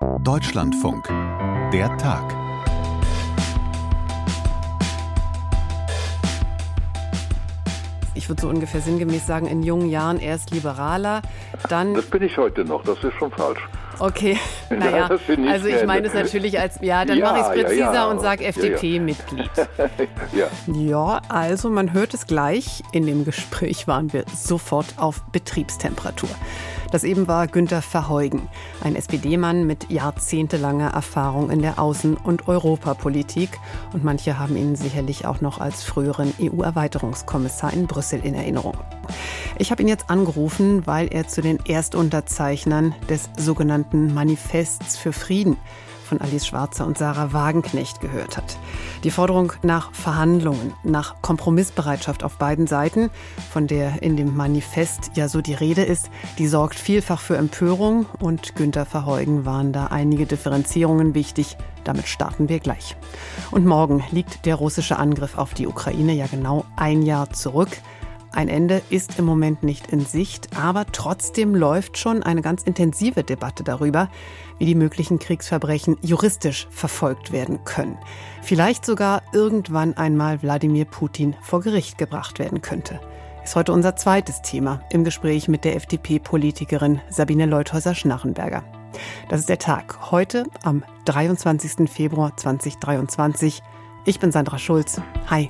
Deutschlandfunk. Der Tag. Ich würde so ungefähr sinngemäß sagen, in jungen Jahren erst liberaler, dann. Das bin ich heute noch, das ist schon falsch. Okay, naja, also ich meine es natürlich als, ja, dann Ja, mache ich es präziser ja, ja. und sage Ja, ja. FDP-Mitglied. ja. Ja, also man hört es gleich. In dem Gespräch waren wir sofort auf Betriebstemperatur. Das eben war Günter Verheugen, ein SPD-Mann mit jahrzehntelanger Erfahrung in der Außen- und Europapolitik. Und manche haben ihn sicherlich auch noch als früheren EU-Erweiterungskommissar in Brüssel in Erinnerung. Ich habe ihn jetzt angerufen, weil er zu den Erstunterzeichnern des sogenannten Manifests für Frieden von Alice Schwarzer und Sarah Wagenknecht gehört hat. Die Forderung nach Verhandlungen, nach Kompromissbereitschaft auf beiden Seiten, von der in dem Manifest ja so die Rede ist, die sorgt vielfach für Empörung und Günter Verheugen waren da einige Differenzierungen wichtig. Damit starten wir gleich. Und morgen liegt der russische Angriff auf die Ukraine ja genau ein Jahr zurück. Ein Ende ist im Moment nicht in Sicht, aber trotzdem läuft schon eine ganz intensive Debatte darüber, wie die möglichen Kriegsverbrechen juristisch verfolgt werden können. Vielleicht sogar irgendwann einmal Wladimir Putin vor Gericht gebracht werden könnte. Ist heute unser zweites Thema im Gespräch mit der FDP-Politikerin Sabine Leuthäuser-Schnarrenberger. Das ist der Tag heute am 23. Februar 2023. Ich bin Sandra Schulz. Hi.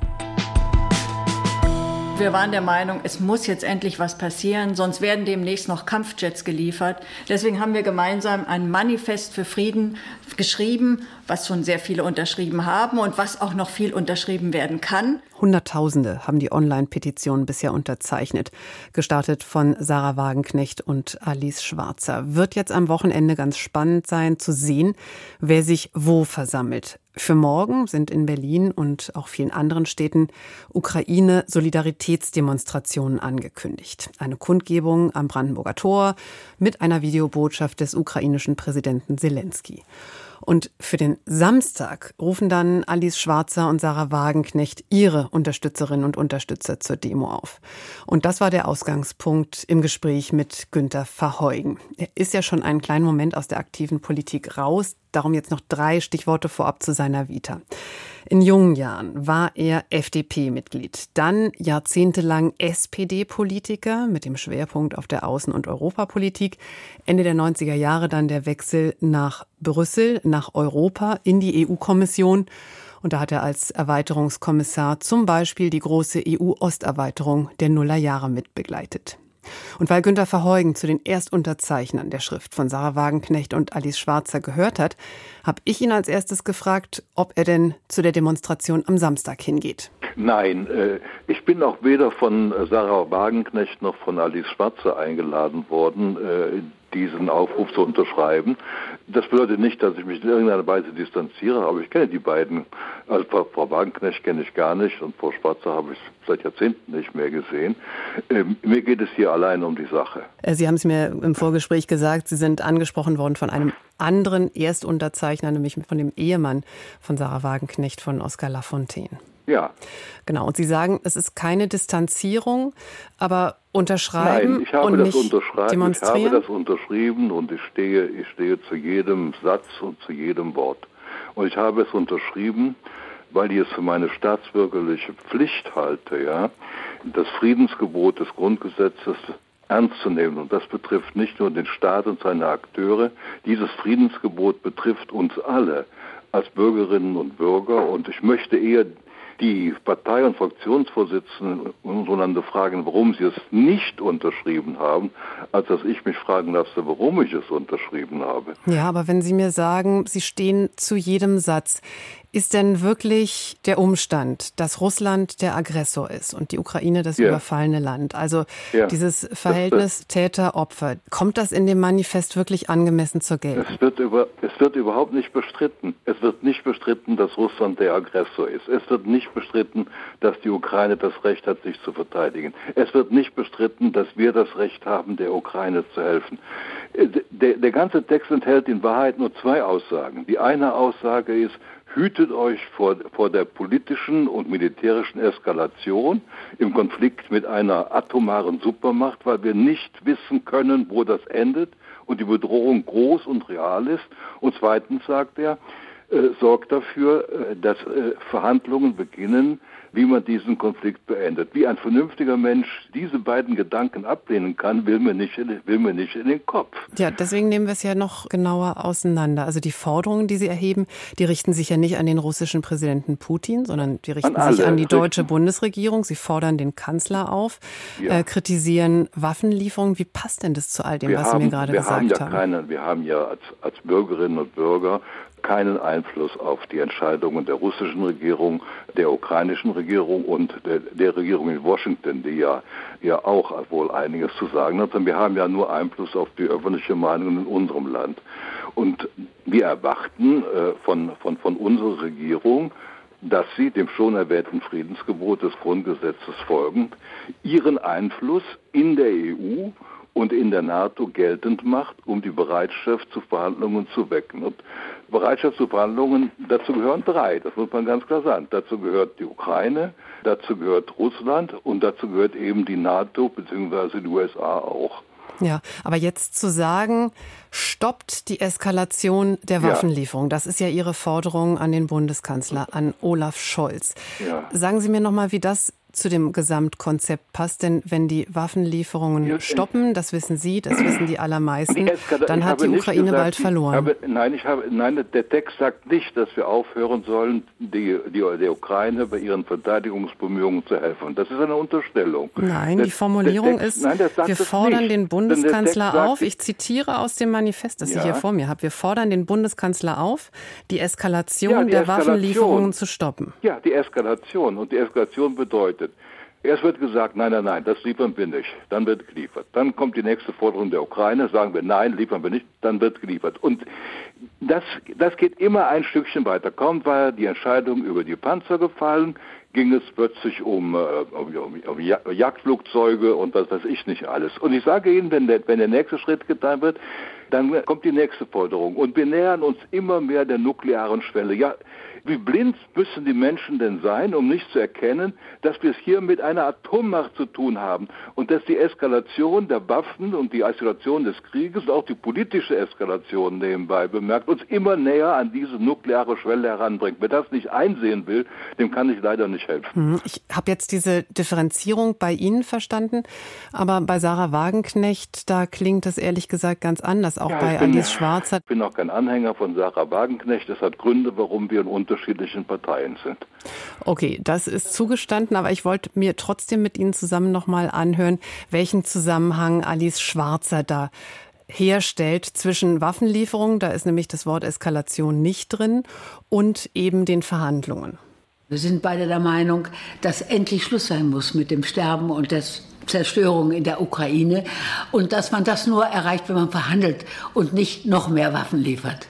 Wir waren der Meinung, es muss jetzt endlich was passieren, sonst werden demnächst noch Kampfjets geliefert. Deswegen haben wir gemeinsam ein Manifest für Frieden geschrieben, was schon sehr viele unterschrieben haben und was auch noch viel unterschrieben werden kann. Hunderttausende haben die Online-Petition bisher unterzeichnet. Gestartet von Sarah Wagenknecht und Alice Schwarzer. Wird jetzt am Wochenende ganz spannend sein zu sehen, wer sich wo versammelt. Für morgen sind in Berlin und auch vielen anderen Städten Ukraine-Solidaritätsdemonstrationen angekündigt. Eine Kundgebung am Brandenburger Tor mit einer Videobotschaft des ukrainischen Präsidenten Zelensky. Und für den Samstag rufen dann Alice Schwarzer und Sarah Wagenknecht ihre Unterstützerinnen und Unterstützer zur Demo auf. Und das war der Ausgangspunkt im Gespräch mit Günter Verheugen. Er ist ja schon einen kleinen Moment aus der aktiven Politik raus. Darum jetzt noch drei Stichworte vorab zu seiner Vita. In jungen Jahren war er FDP-Mitglied, dann jahrzehntelang SPD-Politiker mit dem Schwerpunkt auf der Außen- und Europapolitik. Ende der 90er Jahre dann der Wechsel nach Brüssel, nach Europa, in die EU-Kommission. Und da hat er als Erweiterungskommissar zum Beispiel die große EU-Osterweiterung der Nullerjahre mitbegleitet. Und weil Günter Verheugen zu den Erstunterzeichnern der Schrift von Sarah Wagenknecht und Alice Schwarzer gehört hat, habe ich ihn als erstes gefragt, ob er denn zu der Demonstration am Samstag hingeht. Nein, äh, ich bin auch weder von Sarah Wagenknecht noch von Alice Schwarzer eingeladen worden, äh, diesen Aufruf zu unterschreiben. Das bedeutet nicht, dass ich mich in irgendeiner Weise distanziere, aber ich kenne die beiden. Also Frau, Wagenknecht kenne ich gar nicht und Frau Schwarzer habe ich seit Jahrzehnten nicht mehr gesehen. Ähm, mir geht es hier allein um die Sache. Äh, Sie haben es mir im Vorgespräch gesagt, Sie sind angesprochen worden von einem anderen Erstunterzeichner, nämlich von dem Ehemann von Sarah Wagenknecht, von Oskar Lafontaine. Ja. Genau, und Sie sagen, es ist keine Distanzierung, aber unterschreiben Nein, ich habe und das nicht unterschreiben. demonstrieren? Ich habe das unterschrieben und ich stehe, ich stehe zu jedem Satz und zu jedem Wort. Und ich habe es unterschrieben, weil ich es für meine staatsbürgerliche Pflicht halte, ja, das Friedensgebot des Grundgesetzes ernst zu nehmen. Und das betrifft nicht nur den Staat und seine Akteure. Dieses Friedensgebot betrifft uns alle als Bürgerinnen und Bürger. Und ich möchte eher die Partei- und Fraktionsvorsitzenden untereinander fragen, warum sie es nicht unterschrieben haben, als dass ich mich fragen lasse, warum ich es unterschrieben habe. Ja, aber wenn Sie mir sagen, Sie stehen zu jedem Satz, ist denn wirklich der Umstand, dass Russland der Aggressor ist und die Ukraine das Ja. überfallene Land, also Ja. dieses Verhältnis Täter-Opfer, kommt das in dem Manifest wirklich angemessen zur Geltung? Es wird, über, es wird überhaupt nicht bestritten. Es wird nicht bestritten, dass Russland der Aggressor ist. Es wird nicht bestritten, dass die Ukraine das Recht hat, sich zu verteidigen. Es wird nicht bestritten, dass wir das Recht haben, der Ukraine zu helfen. Äh, Der, der ganze Text enthält in Wahrheit nur zwei Aussagen. Die eine Aussage ist, hütet euch vor, vor der politischen und militärischen Eskalation im Konflikt mit einer atomaren Supermacht, weil wir nicht wissen können, wo das endet. und die Bedrohung groß und real ist. Und zweitens sagt er, äh, sorgt dafür, äh, dass äh, Verhandlungen beginnen, wie man diesen Konflikt beendet. Wie ein vernünftiger Mensch diese beiden Gedanken ablehnen kann, will mir nicht, will mir nicht in den Kopf. Ja, deswegen nehmen wir es ja noch genauer auseinander. Also die Forderungen, die Sie erheben, die richten sich ja nicht an den russischen Präsidenten Putin, sondern die richten an sich an die deutsche Bundesregierung. Sie fordern den Kanzler auf, ja. äh, kritisieren Waffenlieferungen. Wie passt denn das zu all dem, wir was haben, Sie mir gerade gesagt haben? Ja haben? Keine, wir haben ja als, als Bürgerinnen und Bürger keinen Einfluss auf die Entscheidungen der russischen Regierung, der ukrainischen Regierung und der, der, Regierung in Washington, die ja, ja auch wohl einiges zu sagen hat. Und wir haben ja nur Einfluss auf die öffentliche Meinung in unserem Land. Und wir erwarten äh, von, von, von unserer Regierung, dass sie dem schon erwähnten Friedensgebot des Grundgesetzes folgend ihren Einfluss in der EU und in der NATO geltend macht, um die Bereitschaft zu Verhandlungen zu wecken. Und Bereitschaft zu Verhandlungen, dazu gehören drei, das muss man ganz klar sagen. Dazu gehört die Ukraine, dazu gehört Russland und dazu gehört eben die NATO bzw. die USA auch. Ja, aber jetzt zu sagen, stoppt die Eskalation der Waffenlieferung, ja. das ist ja Ihre Forderung an den Bundeskanzler, an Olaf Scholz. Ja. Sagen Sie mir nochmal, wie das zu dem Gesamtkonzept passt. Denn wenn die Waffenlieferungen stoppen, das wissen Sie, das wissen die allermeisten, dann hat die Ukraine gesagt, bald verloren. Habe, nein, ich habe, nein, der Text sagt nicht, dass wir aufhören sollen, die, die, der Ukraine bei ihren Verteidigungsbemühungen zu helfen. Das ist eine Unterstellung. Nein, der, die Formulierung Text, ist, nein, wir fordern nicht. den Bundeskanzler auf, ich zitiere aus dem Manifest, das ja. ich hier vor mir habe, wir fordern den Bundeskanzler auf, die Eskalation ja, die der Eskalation. Waffenlieferungen zu stoppen. Ja, die Eskalation. Und die Eskalation bedeutet, Erst wird gesagt, nein, nein, nein, das liefern wir nicht. Dann wird geliefert. Dann kommt die nächste Forderung der Ukraine, sagen wir, nein, liefern wir nicht, dann wird geliefert. Und das, das geht immer ein Stückchen weiter. Kaum war die Entscheidung über die Panzer gefallen, ging es plötzlich um, äh, um, um, um Jagdflugzeuge und was weiß ich nicht alles. Und ich sage Ihnen, wenn der, wenn der nächste Schritt getan wird, dann kommt die nächste Forderung. Und wir nähern uns immer mehr der nuklearen Schwelle. Ja, wie blind müssen die Menschen denn sein, um nicht zu erkennen, dass wir es hier mit einer Atommacht zu tun haben und dass die Eskalation der Waffen und die Eskalation des Krieges und auch die politische Eskalation nebenbei bemerkt uns immer näher an diese nukleare Schwelle heranbringt. Wer das nicht einsehen will, dem kann ich leider nicht helfen. Hm, ich habe jetzt diese Differenzierung bei Ihnen verstanden, aber bei Sarah Wagenknecht, da klingt das ehrlich gesagt ganz anders, auch ja, bei Alice Schwarzer. Ich bin auch kein Anhänger von Sarah Wagenknecht. Das hat Gründe, warum wir in unterschiedlichen Parteien sind. Okay, das ist zugestanden, aber ich wollte mir trotzdem mit Ihnen zusammen nochmal anhören, welchen Zusammenhang Alice Schwarzer da herstellt zwischen Waffenlieferungen, da ist nämlich das Wort Eskalation nicht drin, und eben den Verhandlungen. Wir sind beide der Meinung, dass endlich Schluss sein muss mit dem Sterben und der Zerstörung in der Ukraine und dass man das nur erreicht, wenn man verhandelt und nicht noch mehr Waffen liefert.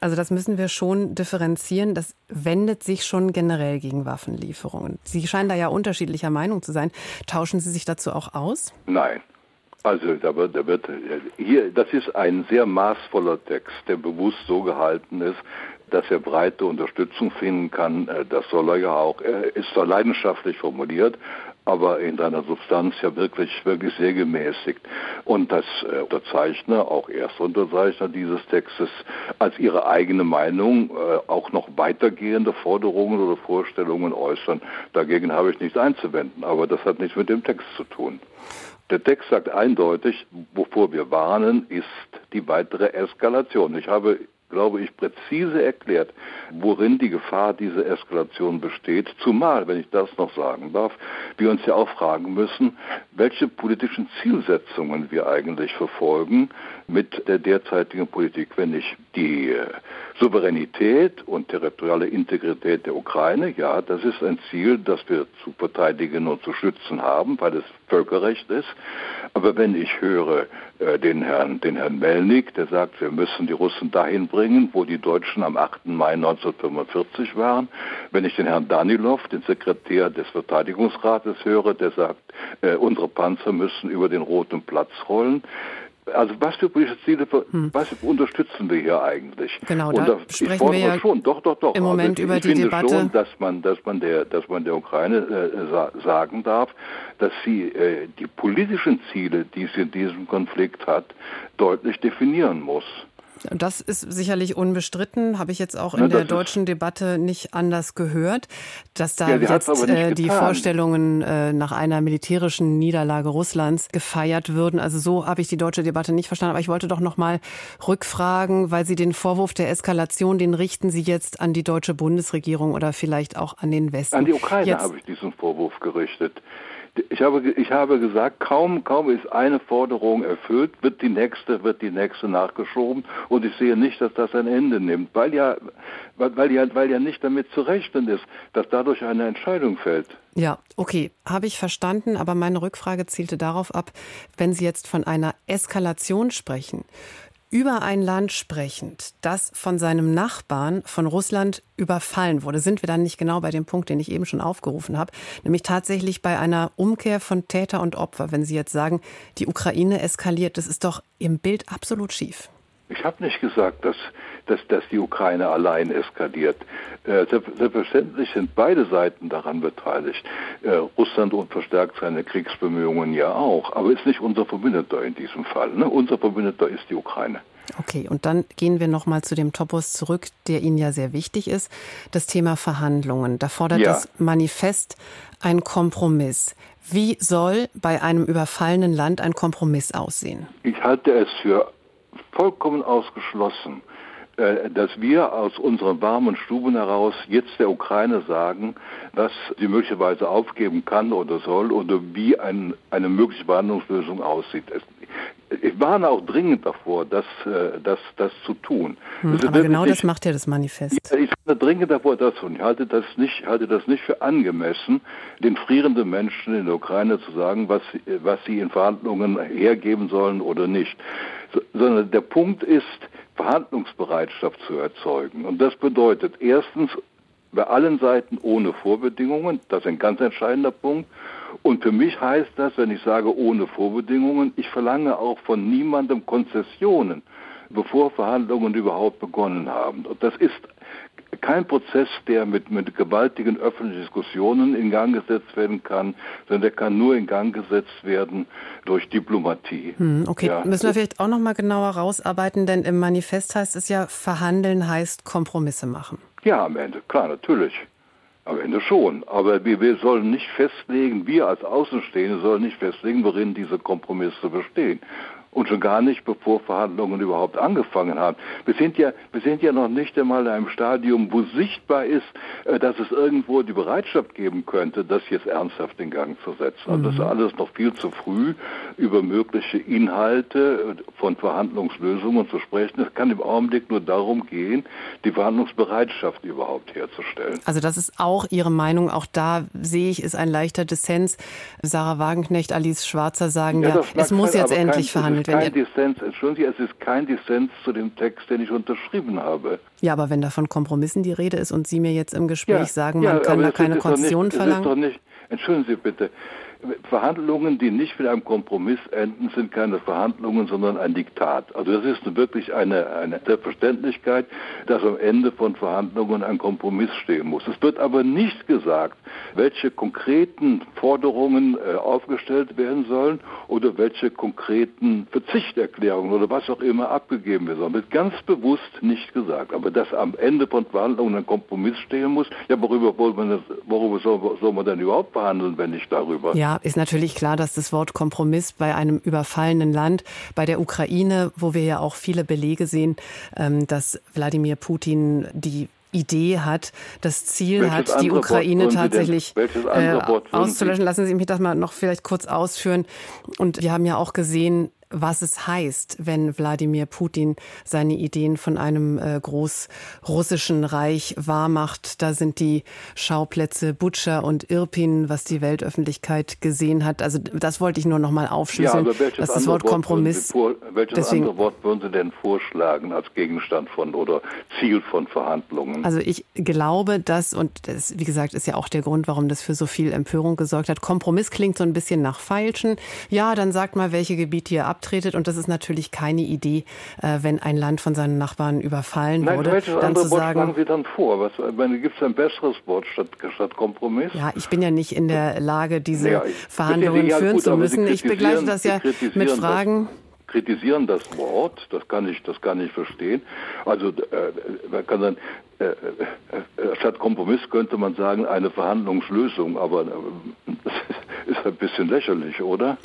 Also das müssen wir schon differenzieren. Das wendet sich schon generell gegen Waffenlieferungen. Sie scheinen da ja unterschiedlicher Meinung zu sein. Tauschen Sie sich dazu auch aus? Nein. Also da wird, da wird hier, das ist ein sehr maßvoller Text, der bewusst so gehalten ist, dass er breite Unterstützung finden kann. Äh, das soll er ja auch. Er ist zwar leidenschaftlich formuliert, aber in seiner Substanz ja wirklich, wirklich sehr gemäßigt. Und dass äh, Unterzeichner, auch Erstunterzeichner dieses Textes, als ihre eigene Meinung äh, auch noch weitergehende Forderungen oder Vorstellungen äußern, dagegen habe ich nichts einzuwenden. Aber das hat nichts mit dem Text zu tun. Der Text sagt eindeutig, wovor wir warnen, ist die weitere Eskalation. Ich habe glaube ich, präzise erklärt, worin die Gefahr dieser Eskalation besteht. Zumal, wenn ich das noch sagen darf, wir uns ja auch fragen müssen, welche politischen Zielsetzungen wir eigentlich verfolgen mit der derzeitigen Politik. Wenn ich die äh, Souveränität und territoriale Integrität der Ukraine, ja, das ist ein Ziel, das wir zu verteidigen und zu schützen haben, weil es Völkerrecht ist. Aber wenn ich höre äh, den Herrn, den Herrn Melnik, der sagt, wir müssen die Russen dahin bringen, wo die Deutschen am 8. Mai 1945 waren, wenn ich den Herrn Danilov, den Sekretär des Verteidigungsrates höre, der sagt, äh, unsere Panzer müssen über den Roten Platz rollen, Also was für politische Ziele hm. was unterstützen wir hier eigentlich? Genau, und da, da sprechen wir ja schon, doch, doch, doch. Im Moment also über ich die finde Debatte. Schon, dass man, dass man der, dass man der Ukraine äh, sagen darf, dass sie äh, die politischen Ziele, die sie in diesem Konflikt hat, deutlich definieren muss. Das ist sicherlich unbestritten, habe ich jetzt auch in ja, der deutschen Debatte nicht anders gehört, dass da ja, jetzt äh, die Vorstellungen äh, nach einer militärischen Niederlage Russlands gefeiert würden. Also so habe ich die deutsche Debatte nicht verstanden. Aber ich wollte doch noch mal rückfragen, weil Sie den Vorwurf der Eskalation, den richten Sie jetzt an die deutsche Bundesregierung oder vielleicht auch an den Westen. An die Ukraine jetzt, habe ich diesen Vorwurf gerichtet. Ich habe, ich habe gesagt, kaum, kaum ist eine Forderung erfüllt, wird die nächste, wird die nächste nachgeschoben und ich sehe nicht, dass das ein Ende nimmt, weil ja, weil ja, weil ja nicht damit zu rechnen ist, dass dadurch eine Entscheidung fällt. Ja, okay, habe ich verstanden, aber meine Rückfrage zielte darauf ab, wenn Sie jetzt von einer Eskalation sprechen, über ein Land sprechend, das von seinem Nachbarn, von Russland, überfallen wurde, sind wir dann nicht genau bei dem Punkt, den ich eben schon aufgerufen habe, nämlich tatsächlich bei einer Umkehr von Täter und Opfer. Wenn Sie jetzt sagen, die Ukraine eskaliert, das ist doch im Bild absolut schief. Ich habe nicht gesagt, dass, dass, dass die Ukraine allein eskaliert. Äh, selbstverständlich sind beide Seiten daran beteiligt. Äh, Russland verstärkt seine Kriegsbemühungen ja auch, aber ist nicht unser Verbündeter in diesem Fall. Ne? Unser Verbündeter ist die Ukraine. Okay, und dann gehen wir noch mal zu dem Topos zurück, der Ihnen ja sehr wichtig ist, das Thema Verhandlungen. Da fordert ja. das Manifest ein Kompromiss. Wie soll bei einem überfallenen Land ein Kompromiss aussehen? Ich halte es für vollkommen ausgeschlossen, äh, dass wir aus unseren warmen Stuben heraus jetzt der Ukraine sagen, dass sie möglicherweise aufgeben kann oder soll oder wie ein, eine mögliche Behandlungslösung aussieht. Ich warne auch dringend davor, das, äh, das, das zu tun. Hm, aber genau das macht ja das Manifest. Ja, ich warne dringend davor, das zu tun. Ich halte das, nicht, halte das nicht für angemessen, den frierenden Menschen in der Ukraine zu sagen, was, was sie in Verhandlungen hergeben sollen oder nicht sondern der Punkt ist, Verhandlungsbereitschaft zu erzeugen. Und das bedeutet erstens bei allen Seiten ohne Vorbedingungen, das ist ein ganz entscheidender Punkt. Und für mich heißt das, wenn ich sage ohne Vorbedingungen, ich verlange auch von niemandem Konzessionen, bevor Verhandlungen überhaupt begonnen haben. Und das ist kein Prozess, der mit, mit gewaltigen öffentlichen Diskussionen in Gang gesetzt werden kann, sondern der kann nur in Gang gesetzt werden durch Diplomatie. Hm, okay, ja. müssen wir vielleicht auch noch mal genauer rausarbeiten, denn im Manifest heißt es ja, verhandeln heißt Kompromisse machen. Ja, am Ende, klar, natürlich. Am Ende schon. Aber wir, wir sollen nicht festlegen, wir als Außenstehende sollen nicht festlegen, worin diese Kompromisse bestehen und schon gar nicht, bevor Verhandlungen überhaupt angefangen haben. Wir sind ja, wir sind ja noch nicht einmal in einem Stadium, wo sichtbar ist, äh, dass es irgendwo die Bereitschaft geben könnte, das jetzt ernsthaft in Gang zu setzen. Also das ist mhm. alles noch viel zu früh, über mögliche Inhalte von Verhandlungslösungen zu sprechen. Es kann im Augenblick nur darum gehen, die Verhandlungsbereitschaft überhaupt herzustellen. Also das ist auch Ihre Meinung. Auch da sehe ich, ist ein leichter Dissens. Sarah Wagenknecht, Alice Schwarzer sagen ja, ja es muss jetzt endlich verhandelt ist kein Dissens, entschuldigen Sie, es ist kein Dissens zu dem Text, den ich unterschrieben habe. Ja, aber wenn da von Kompromissen die Rede ist und Sie mir jetzt im Gespräch ja, sagen, man ja, kann da keine Konzession verlangen. Entschuldigen Sie bitte, Verhandlungen, die nicht mit einem Kompromiss enden, sind keine Verhandlungen, sondern ein Diktat. Also das ist wirklich eine, eine Selbstverständlichkeit, dass am Ende von Verhandlungen ein Kompromiss stehen muss. Es wird aber nicht gesagt, welche konkreten Forderungen äh, aufgestellt werden sollen oder welche konkreten Verzichterklärungen oder was auch immer abgegeben werden sollen. Wird ganz bewusst nicht gesagt. Aber dass am Ende von Verhandlungen ein Kompromiss stehen muss, ja, worüber, worüber soll, soll man denn überhaupt verhandeln, wenn nicht darüber? Ja, ist natürlich klar, dass das Wort Kompromiss bei einem überfallenen Land, bei der Ukraine, wo wir ja auch viele Belege sehen, ähm, dass Wladimir Putin die Idee hat, das Ziel welches hat, die Ukraine tatsächlich äh, auszulöschen. Lassen Sie mich das mal noch vielleicht kurz ausführen. Und wir haben ja auch gesehen, was es heißt, wenn Wladimir Putin seine Ideen von einem äh, großrussischen Reich wahrmacht. Da sind die Schauplätze Butscha und Irpin, was die Weltöffentlichkeit gesehen hat. Also das wollte ich nur noch mal aufschlüsseln. Ja, das ist das Wort Kompromiss. Vor, welches Deswegen, andere Wort würden Sie denn vorschlagen als Gegenstand von oder Ziel von Verhandlungen? Also ich glaube, dass, und das, wie gesagt, ist ja auch der Grund, warum das für so viel Empörung gesorgt hat. Kompromiss klingt so ein bisschen nach Feilschen. Ja, dann sagt mal, welche Gebiete ihr ab abtretet. Und das ist natürlich keine Idee, äh, wenn ein Land von seinen Nachbarn überfallen Nein, wurde. Welches dann zu Wort sagen, schlagen Sie dann vor? Was, gibt es ein besseres Wort statt, statt Kompromiss? Ja, ich bin ja nicht in der Lage, diese ja, Verhandlungen ja, führen gut, zu müssen. Ich begleite das ja mit Fragen. Das kritisieren das Wort, das kann ich, das kann ich verstehen. Also äh, man kann dann statt Kompromiss könnte man sagen eine Verhandlungslösung, aber äh, das ist ein bisschen lächerlich, oder?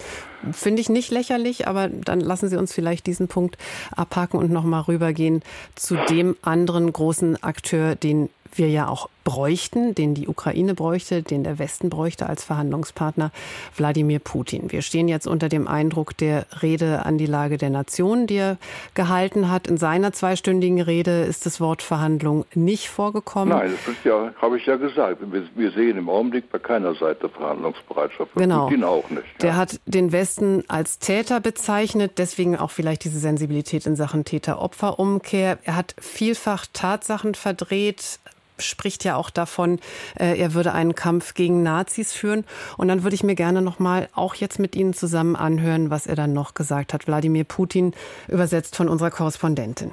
Finde ich nicht lächerlich, aber dann lassen Sie uns vielleicht diesen Punkt abhaken und nochmal rübergehen zu dem anderen großen Akteur, den wir ja auch bräuchten, den die Ukraine bräuchte, den der Westen bräuchte als Verhandlungspartner, Wladimir Putin. Wir stehen jetzt unter dem Eindruck der Rede an die Lage der Nation, die er gehalten hat. In seiner zweistündigen Rede ist das Wort Verhandlung nicht vorgekommen. Nein, das ist ja, habe ich ja gesagt. Wir, wir, sehen im Augenblick bei keiner Seite Verhandlungsbereitschaft. Genau. Putin auch nicht. Ja. Der hat den Westen als Täter bezeichnet, deswegen auch vielleicht diese Sensibilität in Sachen Täter-Opfer-Umkehr. Er hat vielfach Tatsachen verdreht, spricht ja auch davon, äh, er würde einen Kampf gegen Nazis führen. Und dann würde ich mir gerne noch mal auch jetzt mit Ihnen zusammen anhören, was er dann noch gesagt hat. Wladimir Putin, übersetzt von unserer Korrespondentin.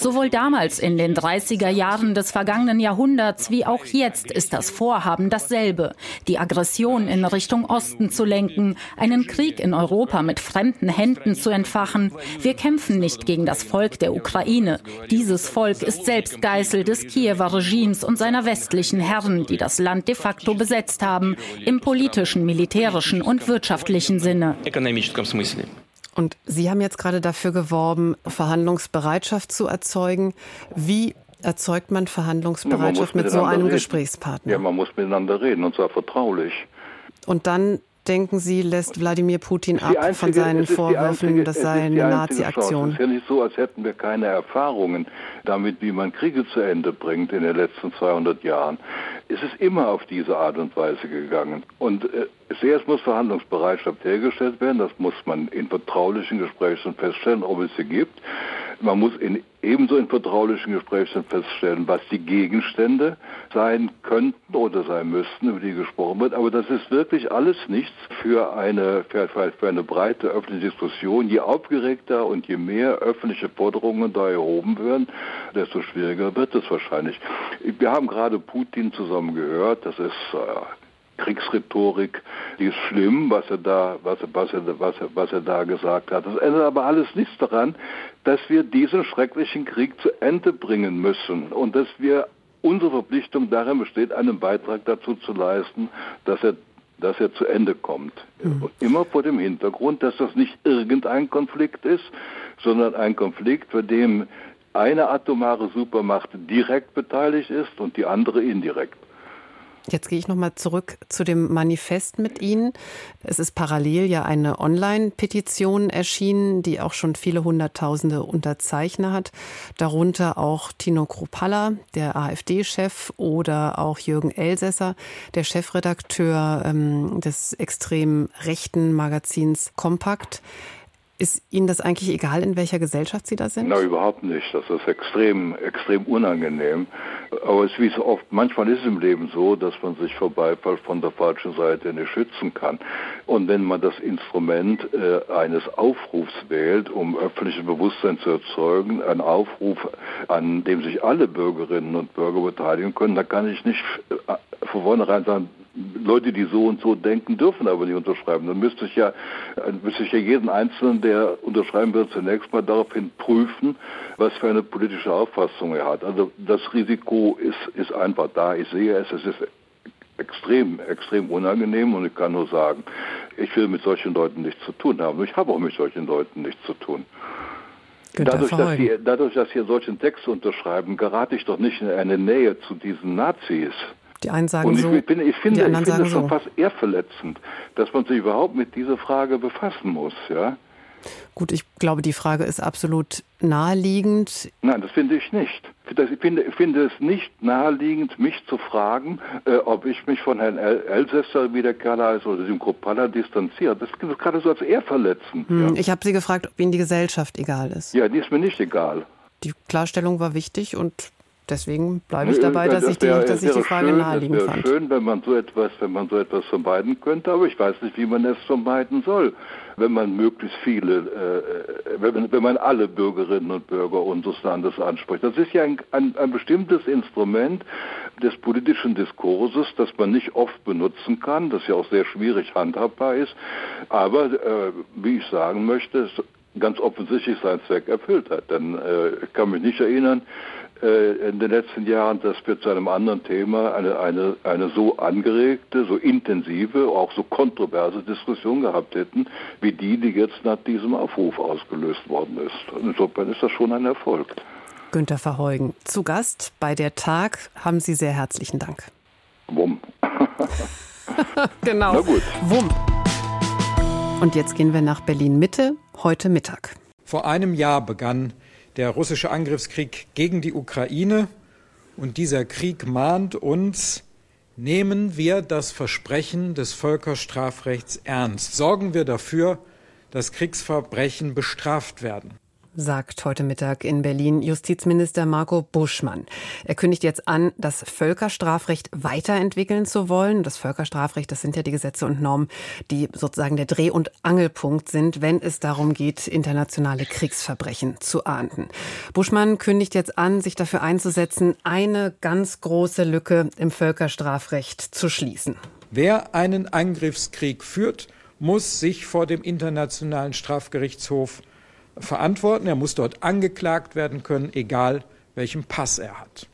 Sowohl damals in den 30er Jahren des vergangenen Jahrhunderts wie auch jetzt ist das Vorhaben dasselbe, die Aggression in Richtung Osten zu lenken, einen Krieg in Europa mit fremden Händen zu entfachen. Wir kämpfen nicht gegen das Volk der Ukraine. Dieses Volk ist selbst Geißel des Kiewer Regimes und seiner westlichen Herren, die das Land de facto besetzt haben, im politischen, militärischen und wirtschaftlichen Sinne. Und Sie haben jetzt gerade dafür geworben, Verhandlungsbereitschaft zu erzeugen. Wie erzeugt man Verhandlungsbereitschaft ja, man mit so einem reden. Gesprächspartner? Ja, man muss miteinander reden und zwar vertraulich. Und dann denken Sie, lässt Wladimir Putin ab einzige, von seinen Vorwürfen, einzige, das sei eine Nazi-Aktion? Es ist ja nicht so, als hätten wir keine Erfahrungen damit, wie man Kriege zu Ende bringt in den letzten 200 Jahren. Es ist immer auf diese Art und Weise gegangen. Und äh, zuerst muss Verhandlungsbereitschaft hergestellt werden. Das muss man in vertraulichen Gesprächen feststellen, ob es sie gibt. Man muss in, ebenso in vertraulichen Gesprächen feststellen, was die Gegenstände sein könnten oder sein müssten, über die gesprochen wird. Aber das ist wirklich alles nichts für eine, für, für eine breite öffentliche Diskussion. Je aufgeregter und je mehr öffentliche Forderungen da erhoben werden, desto schwieriger wird es wahrscheinlich. Wir haben gerade Putin zusammen gehört. Das ist äh, Kriegsrhetorik, die ist schlimm, was er da, was er, was er, was er, was er da gesagt hat. Das ändert aber alles nichts daran, dass wir diesen schrecklichen Krieg zu Ende bringen müssen und dass wir unsere Verpflichtung darin besteht, einen Beitrag dazu zu leisten, dass er dass er zu Ende kommt. Mhm. Immer vor dem Hintergrund, dass das nicht irgendein Konflikt ist, sondern ein Konflikt, bei dem eine atomare Supermacht direkt beteiligt ist und die andere indirekt. Jetzt gehe ich noch mal zurück zu dem Manifest mit Ihnen. Es ist parallel ja eine Online-Petition erschienen, die auch schon viele Hunderttausende Unterzeichner hat. Darunter auch Tino Kropalla, der AfD-Chef, oder auch Jürgen Elsässer, der Chefredakteur ähm, des extrem rechten Magazins Kompakt. Ist Ihnen das eigentlich egal, in welcher Gesellschaft Sie da sind? Na, überhaupt nicht. Das ist extrem, extrem unangenehm. Aber es ist wie so oft, manchmal ist es im Leben so, dass man sich vor Beifall von der falschen Seite nicht schützen kann. Und wenn man das Instrument äh, eines Aufrufs wählt, um öffentliches Bewusstsein zu erzeugen, ein Aufruf, an dem sich alle Bürgerinnen und Bürger beteiligen können, dann kann ich nicht äh, von vornherein sagen, Leute, die so und so denken, dürfen aber nicht unterschreiben. Dann müsste ich ja, müsste ich ja jeden Einzelnen, der unterschreiben wird, zunächst mal daraufhin prüfen, was für eine politische Auffassung er hat. Also das Risiko ist, ist einfach da. Ich sehe es, es ist extrem, extrem unangenehm und ich kann nur sagen, ich will mit solchen Leuten nichts zu tun haben. Ich habe auch mit solchen Leuten nichts zu tun. Dadurch dass, die, dadurch, dass sie solchen Text unterschreiben, gerate ich doch nicht in eine Nähe zu diesen Nazis. Die einen sagen und ich, so, bin, ich finde, die anderen ich finde es schon so. fast ehrverletzend, dass man sich überhaupt mit dieser Frage befassen muss, ja. Gut, ich glaube, die Frage ist absolut naheliegend. Nein, das finde ich nicht. Ich finde, ich finde es nicht naheliegend, mich zu fragen, äh, ob ich mich von Herrn El Elsässer, wie der Kerl heißt, oder dem Kropala distanziere. Das ist gerade so als ehrverletzend. Hm, ja. Ich habe Sie gefragt, ob Ihnen die Gesellschaft egal ist. Ja, die ist mir nicht egal. Die Klarstellung war wichtig und Deswegen bleibe ich dabei, dass, ich die, dass ich die Frage schön, naheliegend es fand. schön, wenn man so etwas, wenn man so etwas vermeiden könnte, aber ich weiß nicht, wie man es vermeiden soll, wenn man möglichst viele, äh, wenn, wenn man alle Bürgerinnen und Bürger unseres Landes anspricht. Das ist ja ein, ein, ein bestimmtes Instrument des politischen Diskurses, das man nicht oft benutzen kann, das ja auch sehr schwierig handhabbar ist, aber äh, wie ich sagen möchte, ganz offensichtlich seinen Zweck erfüllt hat. Denn äh, ich kann mich nicht erinnern, in den letzten Jahren, dass wir zu einem anderen Thema eine, eine, eine so angeregte, so intensive, auch so kontroverse Diskussion gehabt hätten, wie die, die jetzt nach diesem Aufruf ausgelöst worden ist. Und insofern ist das schon ein Erfolg. Günter Verheugen, zu Gast bei der Tag. Haben Sie sehr herzlichen Dank. Wumm. genau. Na gut. Wumm. Und jetzt gehen wir nach Berlin Mitte, heute Mittag. Vor einem Jahr begann der russische Angriffskrieg gegen die Ukraine. Und dieser Krieg mahnt uns, nehmen wir das Versprechen des Völkerstrafrechts ernst. Sorgen wir dafür, dass Kriegsverbrechen bestraft werden sagt heute Mittag in Berlin Justizminister Marco Buschmann. Er kündigt jetzt an, das Völkerstrafrecht weiterentwickeln zu wollen. Das Völkerstrafrecht, das sind ja die Gesetze und Normen, die sozusagen der Dreh- und Angelpunkt sind, wenn es darum geht, internationale Kriegsverbrechen zu ahnden. Buschmann kündigt jetzt an, sich dafür einzusetzen, eine ganz große Lücke im Völkerstrafrecht zu schließen. Wer einen Angriffskrieg führt, muss sich vor dem Internationalen Strafgerichtshof verantworten. Er muss dort angeklagt werden können, egal welchen Pass er hat.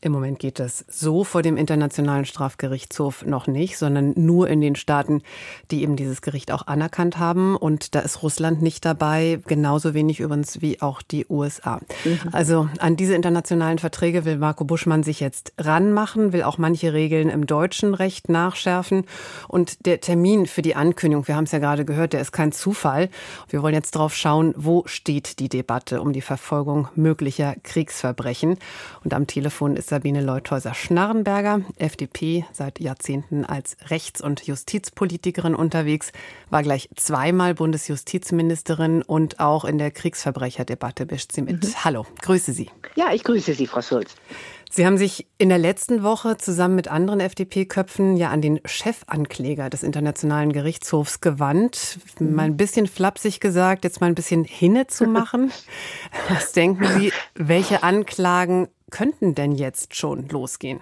Im Moment geht das so vor dem Internationalen Strafgerichtshof noch nicht, sondern nur in den Staaten, die eben dieses Gericht auch anerkannt haben. Und da ist Russland nicht dabei, genauso wenig übrigens wie auch die USA. Mhm. Also an diese internationalen Verträge will Marco Buschmann sich jetzt ranmachen, will auch manche Regeln im deutschen Recht nachschärfen. Und der Termin für die Ankündigung, wir haben es ja gerade gehört, der ist kein Zufall. Wir wollen jetzt drauf schauen, wo steht die Debatte um die Verfolgung möglicher Kriegsverbrechen. Und am Telefon ist Sabine Leuthäuser-Schnarrenberger, FDP, seit Jahrzehnten als Rechts- und Justizpolitikerin unterwegs, war gleich zweimal Bundesjustizministerin und auch in der Kriegsverbrecherdebatte bischt sie mit. Mhm. Hallo, grüße Sie. Ja, ich grüße Sie, Frau Schulz. Sie haben sich in der letzten Woche zusammen mit anderen FDP-Köpfen ja an den Chefankläger des Internationalen Gerichtshofs gewandt. Mhm. Mal ein bisschen flapsig gesagt, jetzt mal ein bisschen hinne zu machen. Was denken Sie, welche Anklagen könnten denn jetzt schon losgehen?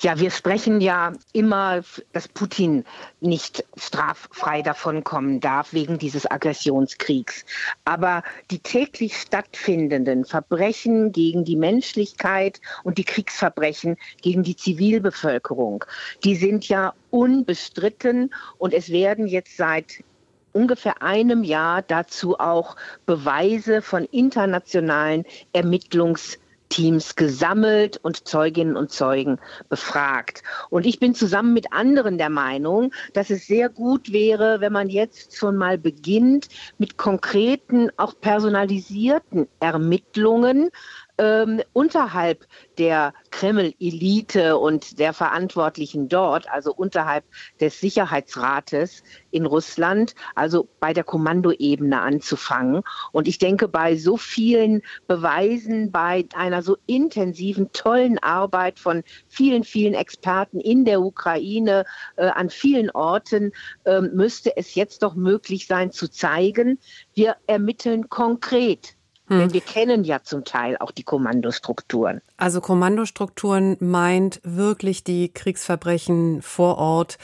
Ja, wir sprechen ja immer, dass Putin nicht straffrei davonkommen darf wegen dieses Aggressionskriegs. Aber die täglich stattfindenden Verbrechen gegen die Menschlichkeit und die Kriegsverbrechen gegen die Zivilbevölkerung, die sind ja unbestritten und es werden jetzt seit ungefähr einem Jahr dazu auch Beweise von internationalen Ermittlungs Teams gesammelt und Zeuginnen und Zeugen befragt. Und ich bin zusammen mit anderen der Meinung, dass es sehr gut wäre, wenn man jetzt schon mal beginnt mit konkreten, auch personalisierten Ermittlungen ähm, unterhalb der Kreml-Elite und der Verantwortlichen dort, also unterhalb des Sicherheitsrates in Russland, also bei der Kommandoebene anzufangen. Und ich denke, bei so vielen Beweisen, bei einer so intensiven, tollen Arbeit von vielen, vielen Experten in der Ukraine, äh, an vielen Orten, äh, müsste es jetzt doch möglich sein zu zeigen, wir ermitteln konkret hm. Denn wir kennen ja zum Teil auch die Kommandostrukturen. Also Kommandostrukturen meint wirklich die Kriegsverbrechen vor Ort,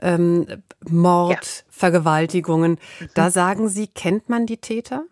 ähm, Mord, ja. Vergewaltigungen. Mhm. Da sagen Sie, kennt man die Täter?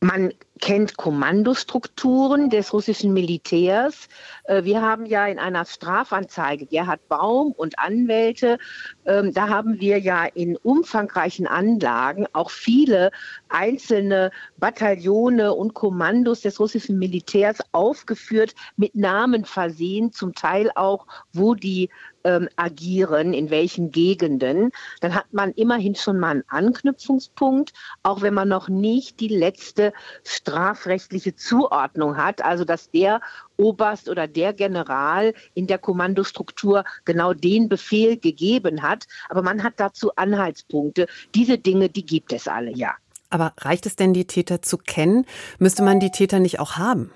Man kennt Kommandostrukturen des russischen Militärs. Äh, wir haben ja in einer Strafanzeige Gerhard Baum und Anwälte, ähm, da haben wir ja in umfangreichen Anlagen auch viele einzelne Bataillone und Kommandos des russischen Militärs aufgeführt, mit Namen versehen, zum Teil auch, wo die ähm, agieren, in welchen Gegenden, dann hat man immerhin schon mal einen Anknüpfungspunkt, auch wenn man noch nicht die letzte strafrechtliche Zuordnung hat, also dass der Oberst oder der General in der Kommandostruktur genau den Befehl gegeben hat, aber man hat dazu Anhaltspunkte. Diese Dinge, die gibt es alle, ja. Aber reicht es denn, die Täter zu kennen? Müsste man die Täter nicht auch haben?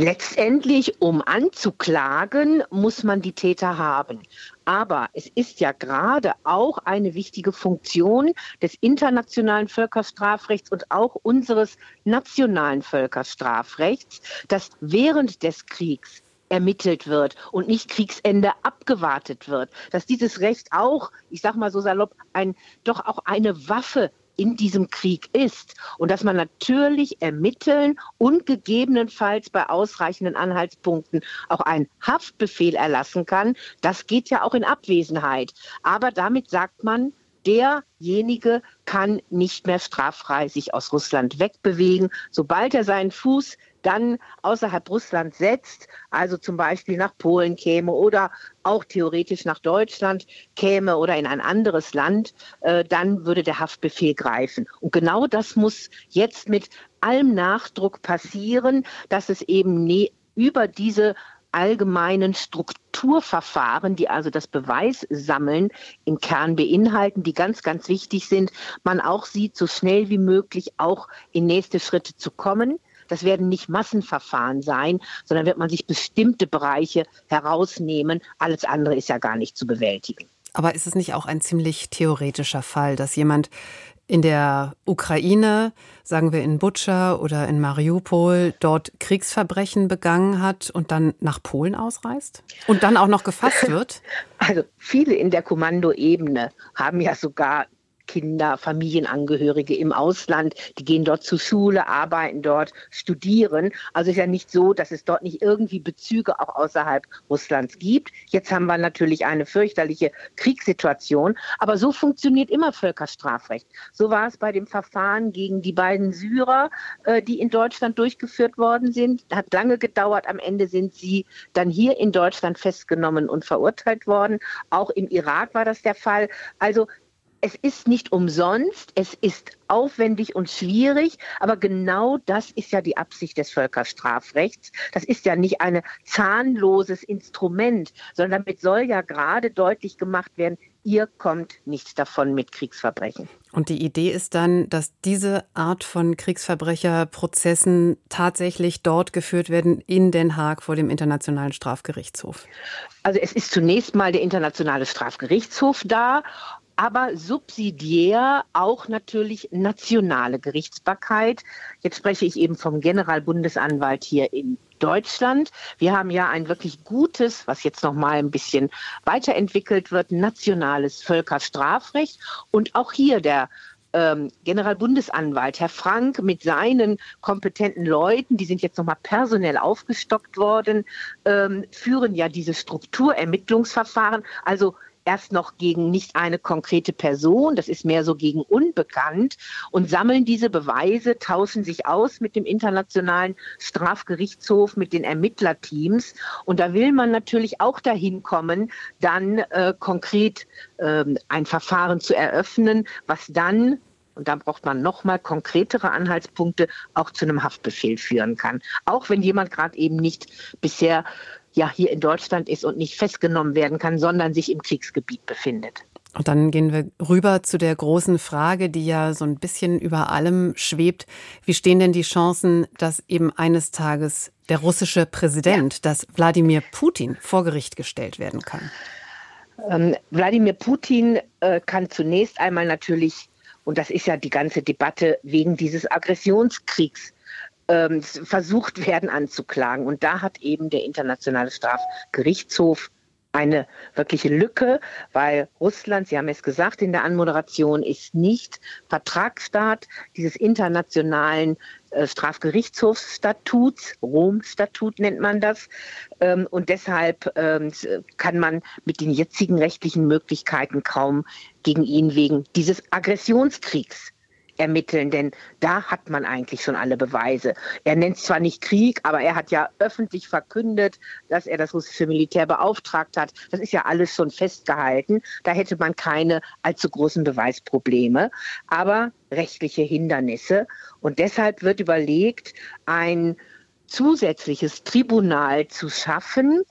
Letztendlich, um anzuklagen, muss man die Täter haben. Aber es ist ja gerade auch eine wichtige Funktion des internationalen Völkerstrafrechts und auch unseres nationalen Völkerstrafrechts, dass während des Kriegs ermittelt wird und nicht Kriegsende abgewartet wird, dass dieses Recht auch, ich sage mal so salopp, ein doch auch eine Waffe in diesem Krieg ist und dass man natürlich ermitteln und gegebenenfalls bei ausreichenden Anhaltspunkten auch einen Haftbefehl erlassen kann, das geht ja auch in Abwesenheit. Aber damit sagt man, derjenige kann nicht mehr straffrei sich aus Russland wegbewegen. Sobald er seinen Fuß dann außerhalb Russlands setzt, also zum Beispiel nach Polen käme oder auch theoretisch nach Deutschland käme oder in ein anderes Land, äh, dann würde der Haftbefehl greifen. Und genau das muss jetzt mit allem Nachdruck passieren, dass es eben ne über diese allgemeinen Strukturverfahren, die also das Beweissammeln im Kern beinhalten, die ganz, ganz wichtig sind, man auch sieht, so schnell wie möglich auch in nächste Schritte zu kommen. Das werden nicht Massenverfahren sein, sondern wird man sich bestimmte Bereiche herausnehmen. Alles andere ist ja gar nicht zu bewältigen. Aber ist es nicht auch ein ziemlich theoretischer Fall, dass jemand in der Ukraine, sagen wir in Butscha oder in Mariupol, dort Kriegsverbrechen begangen hat und dann nach Polen ausreist und dann auch noch gefasst wird? Also viele in der Kommandoebene haben ja sogar Kinder, Familienangehörige im Ausland, die gehen dort zur Schule, arbeiten dort, studieren. Also ist ja nicht so, dass es dort nicht irgendwie Bezüge auch außerhalb Russlands gibt. Jetzt haben wir natürlich eine fürchterliche Kriegssituation, aber so funktioniert immer Völkerstrafrecht. So war es bei dem Verfahren gegen die beiden Syrer, äh, die in Deutschland durchgeführt worden sind. Hat lange gedauert. Am Ende sind sie dann hier in Deutschland festgenommen und verurteilt worden. Auch im Irak war das der Fall. Also es ist nicht umsonst, es ist aufwendig und schwierig, aber genau das ist ja die Absicht des Völkerstrafrechts. Das ist ja nicht ein zahnloses Instrument, sondern damit soll ja gerade deutlich gemacht werden, ihr kommt nicht davon mit Kriegsverbrechen. Und die Idee ist dann, dass diese Art von Kriegsverbrecherprozessen tatsächlich dort geführt werden, in Den Haag vor dem Internationalen Strafgerichtshof. Also es ist zunächst mal der Internationale Strafgerichtshof da aber subsidiär auch natürlich nationale Gerichtsbarkeit. Jetzt spreche ich eben vom Generalbundesanwalt hier in Deutschland. Wir haben ja ein wirklich gutes, was jetzt noch mal ein bisschen weiterentwickelt wird, nationales Völkerstrafrecht und auch hier der ähm, Generalbundesanwalt Herr Frank mit seinen kompetenten Leuten, die sind jetzt nochmal personell aufgestockt worden, ähm, führen ja diese Strukturermittlungsverfahren. Also erst noch gegen nicht eine konkrete Person, das ist mehr so gegen unbekannt und sammeln diese Beweise, tauschen sich aus mit dem Internationalen Strafgerichtshof, mit den Ermittlerteams. Und da will man natürlich auch dahin kommen, dann äh, konkret äh, ein Verfahren zu eröffnen, was dann und da braucht man nochmal konkretere Anhaltspunkte, auch zu einem Haftbefehl führen kann. Auch wenn jemand gerade eben nicht bisher ja hier in Deutschland ist und nicht festgenommen werden kann, sondern sich im Kriegsgebiet befindet. Und dann gehen wir rüber zu der großen Frage, die ja so ein bisschen über allem schwebt. Wie stehen denn die Chancen, dass eben eines Tages der russische Präsident, ja. dass Wladimir Putin vor Gericht gestellt werden kann? Ähm, Wladimir Putin äh, kann zunächst einmal natürlich, und das ist ja die ganze Debatte wegen dieses Aggressionskriegs, ähm, versucht werden anzuklagen. Und da hat eben der Internationale Strafgerichtshof eine wirkliche Lücke, weil Russland, Sie haben es gesagt in der Anmoderation, ist nicht Vertragsstaat dieses internationalen äh, Strafgerichtshofsstatuts, Rom-Statut nennt man das. Ähm, und deshalb ähm, kann man mit den jetzigen rechtlichen Möglichkeiten kaum gegen ihn wegen dieses Aggressionskriegs ermitteln, denn da hat man eigentlich schon alle Beweise. Er nennt zwar nicht Krieg, aber er hat ja öffentlich verkündet, dass er das russische Militär beauftragt hat. Das ist ja alles schon festgehalten. Da hätte man keine allzu großen Beweisprobleme, aber rechtliche Hindernisse. Und deshalb wird überlegt, ein zusätzliches Tribunal zu schaffen,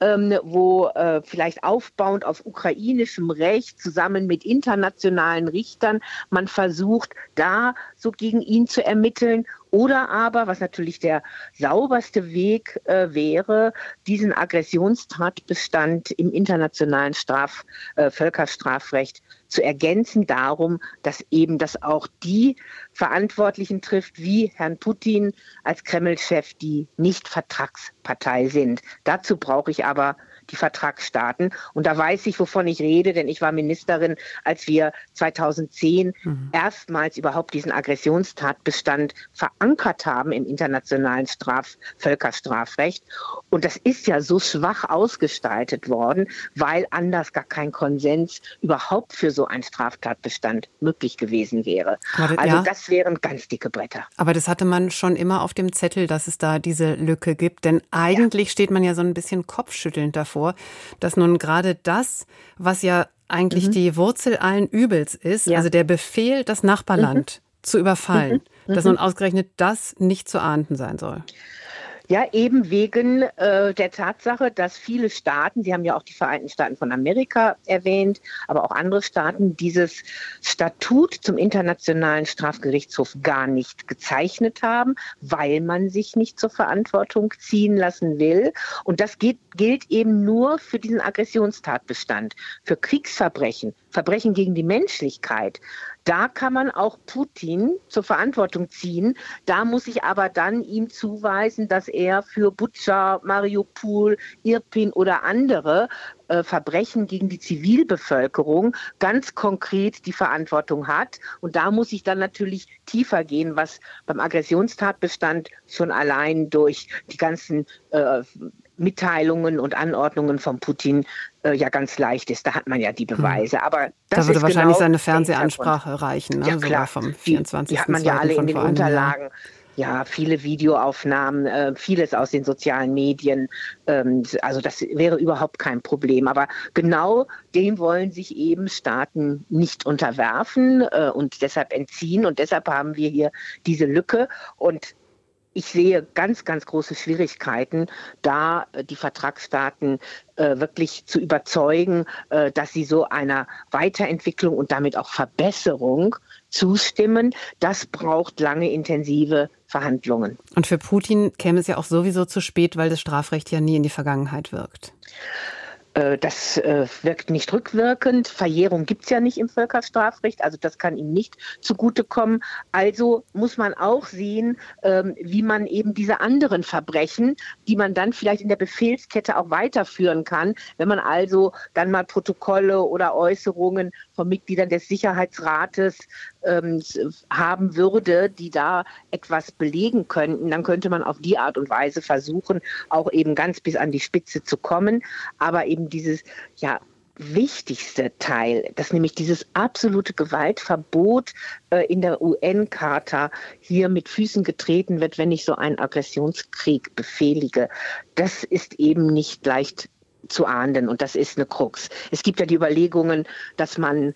wo äh, vielleicht aufbauend auf ukrainischem Recht zusammen mit internationalen Richtern man versucht, da so gegen ihn zu ermitteln. Oder aber, was natürlich der sauberste Weg äh, wäre, diesen Aggressionstatbestand im internationalen Straf, äh, Völkerstrafrecht zu ergänzen darum, dass eben das auch die Verantwortlichen trifft, wie Herrn Putin als Kreml-Chef, die nicht Vertragspartei sind. Dazu brauche ich aber die Vertragsstaaten. Und da weiß ich, wovon ich rede, denn ich war Ministerin, als wir 2010 mhm. erstmals überhaupt diesen Aggressionstatbestand verankert haben im internationalen Straf Völkerstrafrecht. Und das ist ja so schwach ausgestaltet worden, weil anders gar kein Konsens überhaupt für so einen Straftatbestand möglich gewesen wäre. Das, also ja. das wären ganz dicke Bretter. Aber das hatte man schon immer auf dem Zettel, dass es da diese Lücke gibt. Denn eigentlich ja. steht man ja so ein bisschen kopfschüttelnd davor vor, dass nun gerade das, was ja eigentlich mhm. die Wurzel allen Übels ist, ja. also der Befehl, das Nachbarland mhm. zu überfallen, mhm. dass mhm. nun ausgerechnet das nicht zu ahnden sein soll. Ja, eben wegen äh, der Tatsache, dass viele Staaten, Sie haben ja auch die Vereinigten Staaten von Amerika erwähnt, aber auch andere Staaten dieses Statut zum Internationalen Strafgerichtshof gar nicht gezeichnet haben, weil man sich nicht zur Verantwortung ziehen lassen will. Und das geht, gilt eben nur für diesen Aggressionstatbestand, für Kriegsverbrechen, Verbrechen gegen die Menschlichkeit. Da kann man auch Putin zur Verantwortung ziehen. Da muss ich aber dann ihm zuweisen, dass er für Butscha, Mariupol, Irpin oder andere äh, Verbrechen gegen die Zivilbevölkerung ganz konkret die Verantwortung hat. Und da muss ich dann natürlich tiefer gehen, was beim Aggressionstatbestand schon allein durch die ganzen äh, Mitteilungen und Anordnungen von Putin äh, ja ganz leicht ist. Da hat man ja die. Beweise. Aber das da würde wahrscheinlich genau seine Fernsehansprache reichen. Ne? Ja, klar. vom 24. Die, die hat man ja alle in den Unterlagen. Ja, viele Videoaufnahmen, äh, vieles aus den sozialen Medien. Ähm, also das wäre überhaupt kein Problem. Aber genau dem wollen sich eben Staaten nicht unterwerfen äh, und deshalb entziehen. Und deshalb haben wir hier diese Lücke. Und ich sehe ganz, ganz große Schwierigkeiten, da äh, die Vertragsstaaten äh, wirklich zu überzeugen, äh, dass sie so einer Weiterentwicklung und damit auch Verbesserung zustimmen. Das braucht lange intensive Verhandlungen. Und für Putin käme es ja auch sowieso zu spät, weil das Strafrecht ja nie in die Vergangenheit wirkt. Äh, das äh, wirkt nicht rückwirkend. Verjährung gibt es ja nicht im Völkerstrafrecht, also das kann ihm nicht zugutekommen. Also muss man auch sehen, ähm, wie man eben diese anderen Verbrechen, die man dann vielleicht in der Befehlskette auch weiterführen kann, wenn man also dann mal Protokolle oder Äußerungen von Mitgliedern des Sicherheitsrates ähm, haben würde, die da etwas belegen könnten, dann könnte man auf die Art und Weise versuchen, auch eben ganz bis an die Spitze zu kommen. Aber eben dieses, ja, wichtigste Teil, dass nämlich dieses absolute Gewaltverbot äh, in der UN-Charta hier mit Füßen getreten wird, wenn ich so einen Aggressionskrieg befehlige. Das ist eben nicht leicht zu ahnden und das ist eine Krux. Es gibt ja die Überlegungen, dass man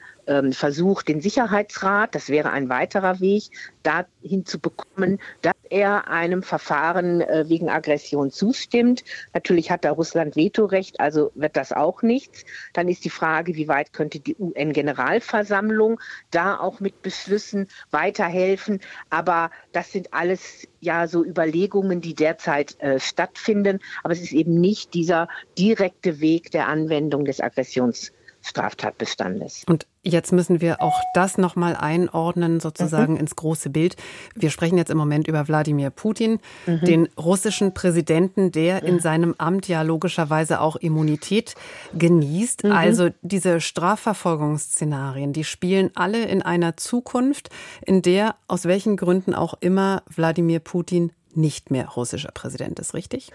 versucht, den Sicherheitsrat, das wäre ein weiterer Weg, dahin zu bekommen, dass er einem Verfahren äh, wegen Aggression zustimmt. Natürlich hat da Russland Vetorecht, also wird das auch nichts. Dann ist die Frage, wie weit könnte die UN-Generalversammlung da auch mit Beschlüssen weiterhelfen. Aber das sind alles ja so Überlegungen, die derzeit äh, stattfinden. Aber es ist eben nicht dieser direkte Weg der Anwendung des Aggressions Straftatbestandes. Und jetzt müssen wir auch das nochmal einordnen, sozusagen mhm. ins große Bild. Wir sprechen jetzt im Moment über Wladimir Putin, mhm. den russischen Präsidenten, der in seinem Amt ja logischerweise auch Immunität genießt. Mhm. Also diese Strafverfolgungsszenarien, die spielen alle in einer Zukunft, in der aus welchen Gründen auch immer Wladimir Putin nicht mehr russischer Präsident ist, richtig?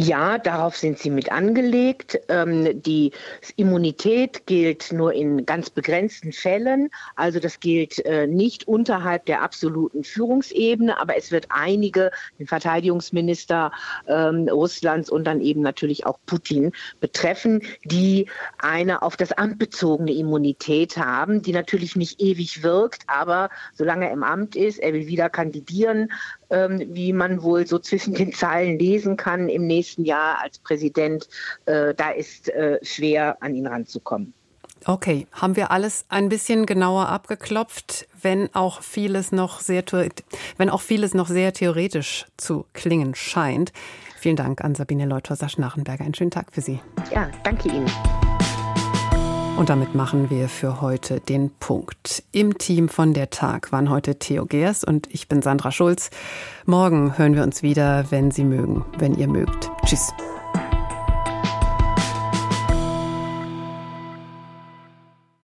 Ja, darauf sind sie mit angelegt. Ähm, die Immunität gilt nur in ganz begrenzten Fällen. Also das gilt äh, nicht unterhalb der absoluten Führungsebene, aber es wird einige, den Verteidigungsminister ähm, Russlands und dann eben natürlich auch Putin betreffen, die eine auf das Amt bezogene Immunität haben, die natürlich nicht ewig wirkt, aber solange er im Amt ist, er will wieder kandidieren, ähm, wie man wohl so zwischen den Zeilen lesen kann im nächsten Jahr als Präsident. Äh, da ist äh, schwer an ihn ranzukommen. Okay, haben wir alles ein bisschen genauer abgeklopft, wenn auch vieles noch sehr, wenn auch vieles noch sehr theoretisch zu klingen scheint. Vielen Dank an Sabine Leuthäuser-Schnarrenberger. Einen schönen Tag für Sie. Ja, danke Ihnen. Und damit machen wir für heute den Punkt. Im Team von der Tag waren heute Theo Gers und ich bin Sandra Schulz. Morgen hören wir uns wieder, wenn Sie mögen, wenn ihr mögt. Tschüss.